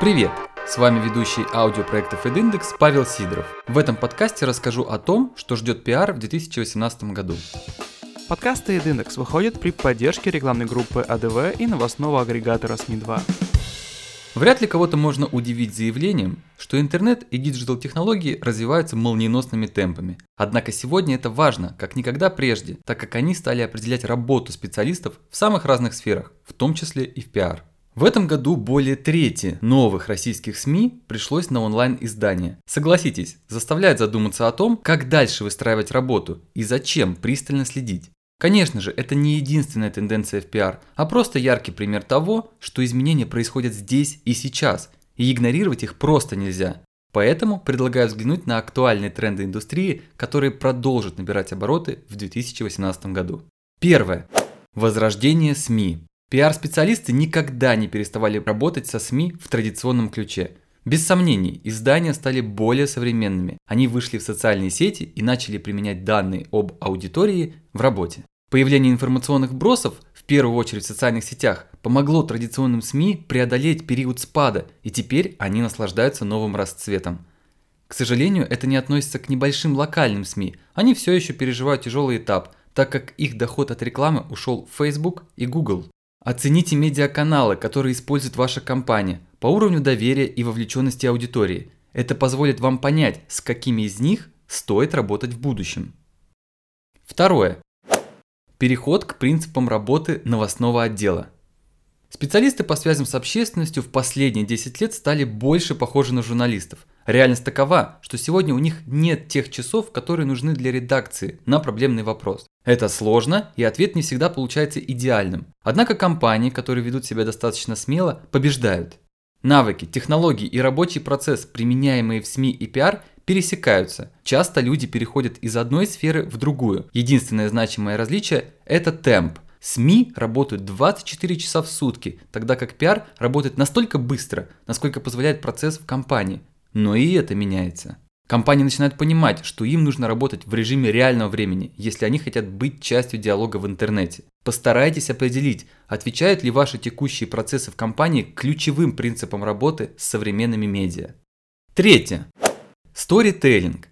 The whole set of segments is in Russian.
Привет! С вами ведущий аудиопроектов EdIndex Павел Сидоров. В этом подкасте расскажу о том, что ждет пиар в 2018 году. Подкасты EdIndex выходят при поддержке рекламной группы АДВ и новостного агрегатора СМИ-2. Вряд ли кого-то можно удивить заявлением, что интернет и диджитал-технологии развиваются молниеносными темпами. Однако сегодня это важно, как никогда прежде, так как они стали определять работу специалистов в самых разных сферах, в том числе и в пиар. В этом году более трети новых российских СМИ пришлось на онлайн-издания. Согласитесь, заставляет задуматься о том, как дальше выстраивать работу и зачем пристально следить. Конечно же, это не единственная тенденция в пиар, а просто яркий пример того, что изменения происходят здесь и сейчас, и игнорировать их просто нельзя. Поэтому предлагаю взглянуть на актуальные тренды индустрии, которые продолжат набирать обороты в 2018 году. Первое. Возрождение СМИ. Пиар-специалисты никогда не переставали работать со СМИ в традиционном ключе. Без сомнений, издания стали более современными. Они вышли в социальные сети и начали применять данные об аудитории в работе. Появление информационных бросов, в первую очередь в социальных сетях, помогло традиционным СМИ преодолеть период спада, и теперь они наслаждаются новым расцветом. К сожалению, это не относится к небольшим локальным СМИ. Они все еще переживают тяжелый этап, так как их доход от рекламы ушел в Facebook и Google. Оцените медиаканалы, которые использует ваша компания, по уровню доверия и вовлеченности аудитории. Это позволит вам понять, с какими из них стоит работать в будущем. Второе. Переход к принципам работы новостного отдела. Специалисты по связям с общественностью в последние 10 лет стали больше похожи на журналистов. Реальность такова, что сегодня у них нет тех часов, которые нужны для редакции на проблемный вопрос. Это сложно, и ответ не всегда получается идеальным. Однако компании, которые ведут себя достаточно смело, побеждают. Навыки, технологии и рабочий процесс, применяемые в СМИ и пиар, пересекаются. Часто люди переходят из одной сферы в другую. Единственное значимое различие – это темп. СМИ работают 24 часа в сутки, тогда как пиар работает настолько быстро, насколько позволяет процесс в компании. Но и это меняется. Компании начинают понимать, что им нужно работать в режиме реального времени, если они хотят быть частью диалога в интернете. Постарайтесь определить, отвечают ли ваши текущие процессы в компании ключевым принципам работы с современными медиа. Третье. Сторителлинг.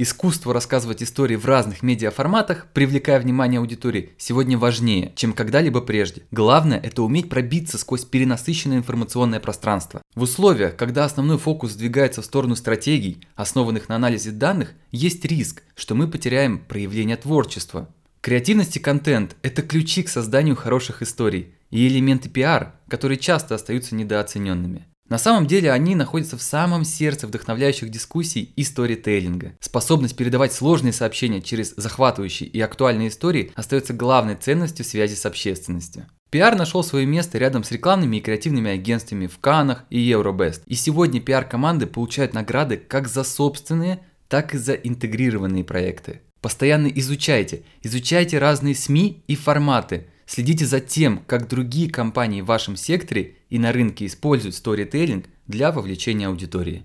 Искусство рассказывать истории в разных медиаформатах, привлекая внимание аудитории, сегодня важнее, чем когда-либо прежде. Главное – это уметь пробиться сквозь перенасыщенное информационное пространство. В условиях, когда основной фокус сдвигается в сторону стратегий, основанных на анализе данных, есть риск, что мы потеряем проявление творчества. Креативность и контент – это ключи к созданию хороших историй и элементы пиар, которые часто остаются недооцененными. На самом деле они находятся в самом сердце вдохновляющих дискуссий и сторителлинга. Способность передавать сложные сообщения через захватывающие и актуальные истории остается главной ценностью связи с общественностью. Пиар нашел свое место рядом с рекламными и креативными агентствами в Канах и Евробест. И сегодня пиар-команды получают награды как за собственные, так и за интегрированные проекты. Постоянно изучайте, изучайте разные СМИ и форматы – Следите за тем, как другие компании в вашем секторе и на рынке используют сторителлинг для вовлечения аудитории.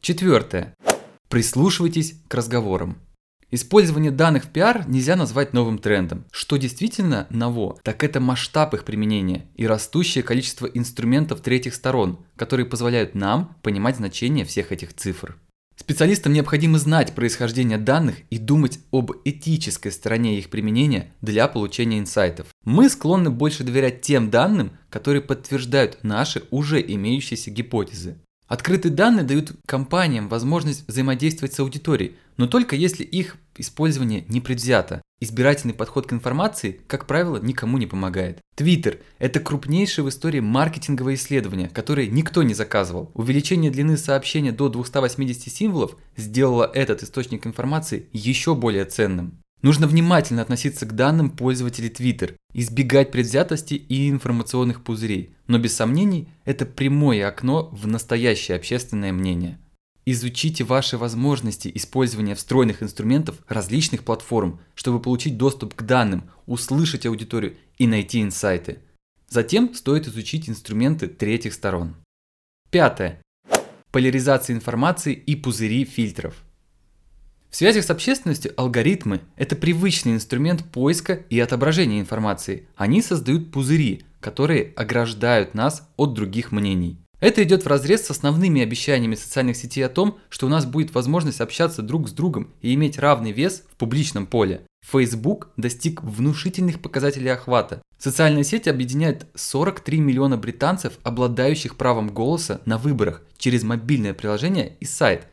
Четвертое. Прислушивайтесь к разговорам. Использование данных в пиар нельзя назвать новым трендом. Что действительно ново, так это масштаб их применения и растущее количество инструментов третьих сторон, которые позволяют нам понимать значение всех этих цифр. Специалистам необходимо знать происхождение данных и думать об этической стороне их применения для получения инсайтов. Мы склонны больше доверять тем данным, которые подтверждают наши уже имеющиеся гипотезы. Открытые данные дают компаниям возможность взаимодействовать с аудиторией, но только если их использование не предвзято. Избирательный подход к информации, как правило, никому не помогает. Твиттер – это крупнейшее в истории маркетинговое исследование, которое никто не заказывал. Увеличение длины сообщения до 280 символов сделало этот источник информации еще более ценным. Нужно внимательно относиться к данным пользователей Twitter, избегать предвзятости и информационных пузырей, но без сомнений это прямое окно в настоящее общественное мнение. Изучите ваши возможности использования встроенных инструментов различных платформ, чтобы получить доступ к данным, услышать аудиторию и найти инсайты. Затем стоит изучить инструменты третьих сторон. Пятое. Поляризация информации и пузыри фильтров. В связях с общественностью алгоритмы – это привычный инструмент поиска и отображения информации. Они создают пузыри, которые ограждают нас от других мнений. Это идет в разрез с основными обещаниями социальных сетей о том, что у нас будет возможность общаться друг с другом и иметь равный вес в публичном поле. Facebook достиг внушительных показателей охвата. Социальная сеть объединяет 43 миллиона британцев, обладающих правом голоса на выборах через мобильное приложение и сайт.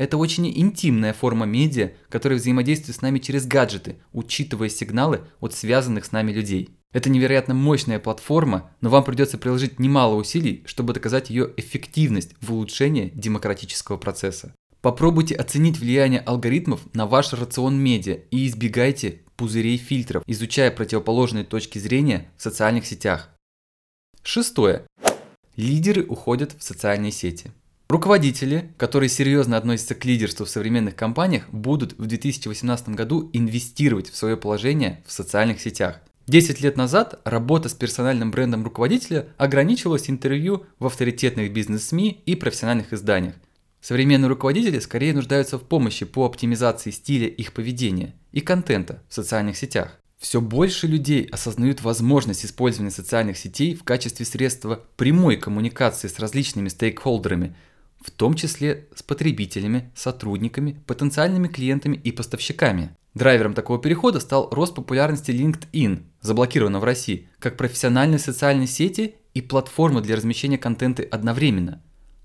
Это очень интимная форма медиа, которая взаимодействует с нами через гаджеты, учитывая сигналы от связанных с нами людей. Это невероятно мощная платформа, но вам придется приложить немало усилий, чтобы доказать ее эффективность в улучшении демократического процесса. Попробуйте оценить влияние алгоритмов на ваш рацион медиа и избегайте пузырей фильтров, изучая противоположные точки зрения в социальных сетях. Шестое. Лидеры уходят в социальные сети. Руководители, которые серьезно относятся к лидерству в современных компаниях, будут в 2018 году инвестировать в свое положение в социальных сетях. 10 лет назад работа с персональным брендом руководителя ограничивалась интервью в авторитетных бизнес-СМИ и профессиональных изданиях. Современные руководители скорее нуждаются в помощи по оптимизации стиля их поведения и контента в социальных сетях. Все больше людей осознают возможность использования социальных сетей в качестве средства прямой коммуникации с различными стейкхолдерами, в том числе с потребителями, сотрудниками, потенциальными клиентами и поставщиками. Драйвером такого перехода стал рост популярности LinkedIn, заблокирована в России, как профессиональной социальной сети и платформы для размещения контента одновременно.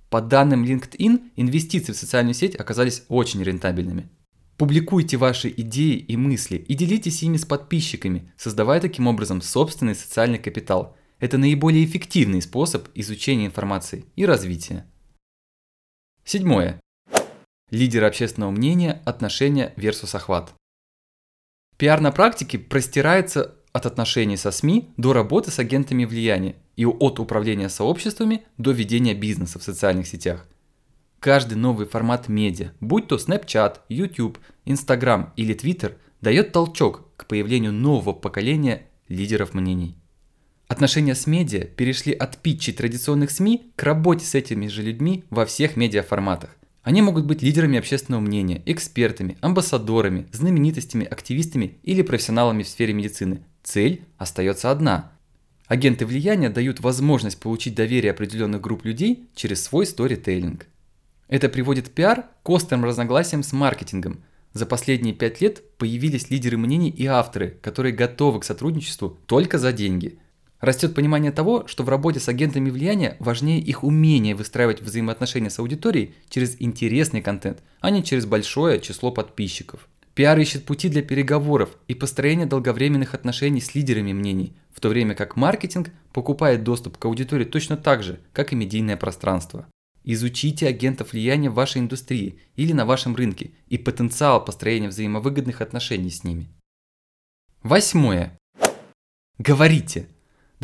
По данным LinkedIn, инвестиции в социальную сеть оказались очень рентабельными. Публикуйте ваши идеи и мысли и делитесь ими с подписчиками, создавая таким образом собственный социальный капитал. Это наиболее эффективный способ изучения информации и развития. Седьмое. Лидер общественного мнения, отношения versus охват. Пиар на практике простирается от отношений со СМИ до работы с агентами влияния и от управления сообществами до ведения бизнеса в социальных сетях. Каждый новый формат медиа, будь то Snapchat, YouTube, Instagram или Twitter, дает толчок к появлению нового поколения лидеров мнений. Отношения с медиа перешли от питчи традиционных СМИ к работе с этими же людьми во всех медиаформатах. Они могут быть лидерами общественного мнения, экспертами, амбассадорами, знаменитостями, активистами или профессионалами в сфере медицины. Цель остается одна. Агенты влияния дают возможность получить доверие определенных групп людей через свой сторителлинг. Это приводит пиар к острым разногласиям с маркетингом. За последние пять лет появились лидеры мнений и авторы, которые готовы к сотрудничеству только за деньги – Растет понимание того, что в работе с агентами влияния важнее их умение выстраивать взаимоотношения с аудиторией через интересный контент, а не через большое число подписчиков. Пиар ищет пути для переговоров и построения долговременных отношений с лидерами мнений, в то время как маркетинг покупает доступ к аудитории точно так же, как и медийное пространство. Изучите агентов влияния в вашей индустрии или на вашем рынке и потенциал построения взаимовыгодных отношений с ними. Восьмое. Говорите.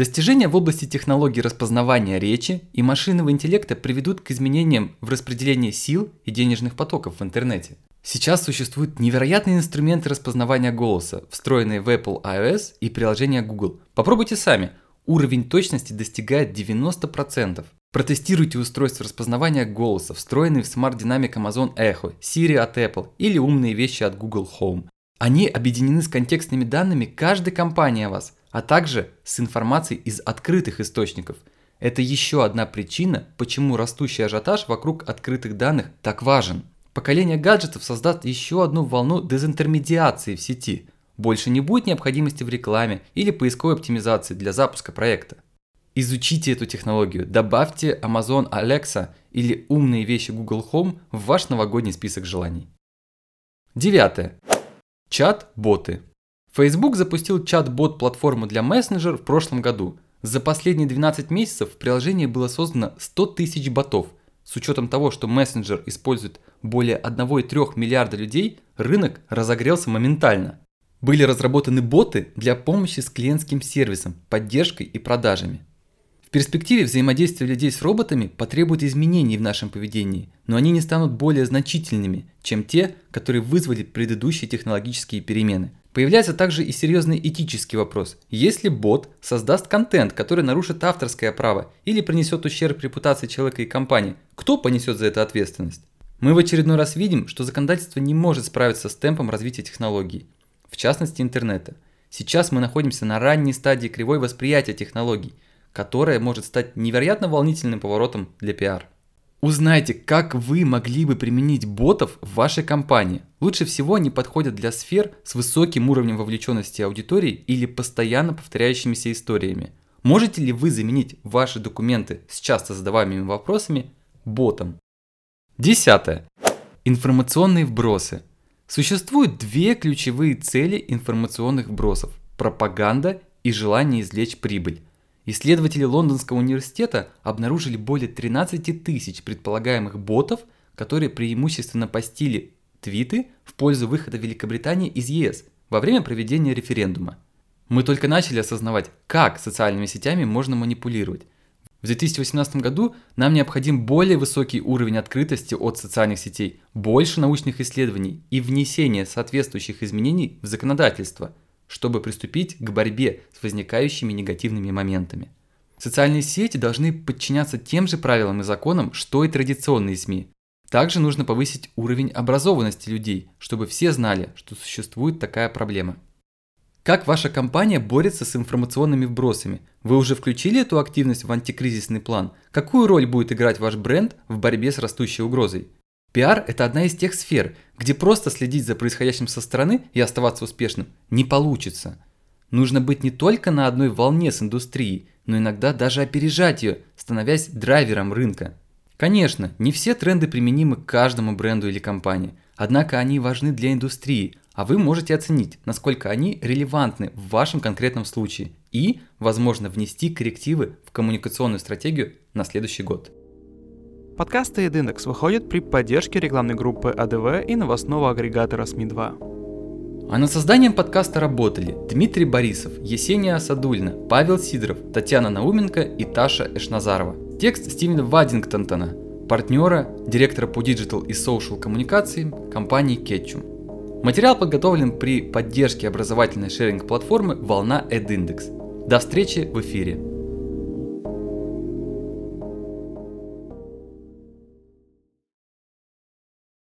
Достижения в области технологий распознавания речи и машинного интеллекта приведут к изменениям в распределении сил и денежных потоков в интернете. Сейчас существуют невероятные инструменты распознавания голоса, встроенные в Apple iOS и приложение Google. Попробуйте сами. Уровень точности достигает 90%. Протестируйте устройство распознавания голоса, встроенные в Smart Dynamic Amazon Echo, Siri от Apple или умные вещи от Google Home. Они объединены с контекстными данными каждой компании о вас – а также с информацией из открытых источников. Это еще одна причина, почему растущий ажиотаж вокруг открытых данных так важен. Поколение гаджетов создаст еще одну волну дезинтермедиации в сети. Больше не будет необходимости в рекламе или поисковой оптимизации для запуска проекта. Изучите эту технологию, добавьте Amazon Alexa или умные вещи Google Home в ваш новогодний список желаний. Девятое. Чат-боты. Facebook запустил чат-бот-платформу для мессенджер в прошлом году. За последние 12 месяцев в приложении было создано 100 тысяч ботов. С учетом того, что мессенджер использует более 1,3 миллиарда людей, рынок разогрелся моментально. Были разработаны боты для помощи с клиентским сервисом, поддержкой и продажами. В перспективе взаимодействие людей с роботами потребует изменений в нашем поведении, но они не станут более значительными, чем те, которые вызвали предыдущие технологические перемены – Появляется также и серьезный этический вопрос. Если бот создаст контент, который нарушит авторское право или принесет ущерб репутации человека и компании, кто понесет за это ответственность? Мы в очередной раз видим, что законодательство не может справиться с темпом развития технологий, в частности интернета. Сейчас мы находимся на ранней стадии кривой восприятия технологий. которое может стать невероятно волнительным поворотом для пиар. Узнайте, как вы могли бы применить ботов в вашей компании. Лучше всего они подходят для сфер с высоким уровнем вовлеченности аудитории или постоянно повторяющимися историями. Можете ли вы заменить ваши документы с часто задаваемыми вопросами ботом? Десятое. Информационные вбросы. Существуют две ключевые цели информационных вбросов – пропаганда и желание извлечь прибыль. Исследователи Лондонского университета обнаружили более 13 тысяч предполагаемых ботов, которые преимущественно постили твиты в пользу выхода Великобритании из ЕС во время проведения референдума. Мы только начали осознавать, как социальными сетями можно манипулировать. В 2018 году нам необходим более высокий уровень открытости от социальных сетей, больше научных исследований и внесение соответствующих изменений в законодательство – чтобы приступить к борьбе с возникающими негативными моментами. Социальные сети должны подчиняться тем же правилам и законам, что и традиционные СМИ. Также нужно повысить уровень образованности людей, чтобы все знали, что существует такая проблема. Как ваша компания борется с информационными вбросами? Вы уже включили эту активность в антикризисный план? Какую роль будет играть ваш бренд в борьбе с растущей угрозой? Пиар – это одна из тех сфер, где просто следить за происходящим со стороны и оставаться успешным не получится. Нужно быть не только на одной волне с индустрией, но иногда даже опережать ее, становясь драйвером рынка. Конечно, не все тренды применимы к каждому бренду или компании, однако они важны для индустрии, а вы можете оценить, насколько они релевантны в вашем конкретном случае и, возможно, внести коррективы в коммуникационную стратегию на следующий год. Подкасты «EdIndex» выходят при поддержке рекламной группы АДВ и новостного агрегатора СМИ-2. А над созданием подкаста работали Дмитрий Борисов, Есения Асадуллина, Павел Сидоров, Татьяна Науменко и Таша Эшназарова. Текст Стивена Вадингтона, партнера, директора по digital и social коммуникации компании Ketchum. Материал подготовлен при поддержке образовательной шеринг-платформы «Волна EdIndex». До встречи в эфире!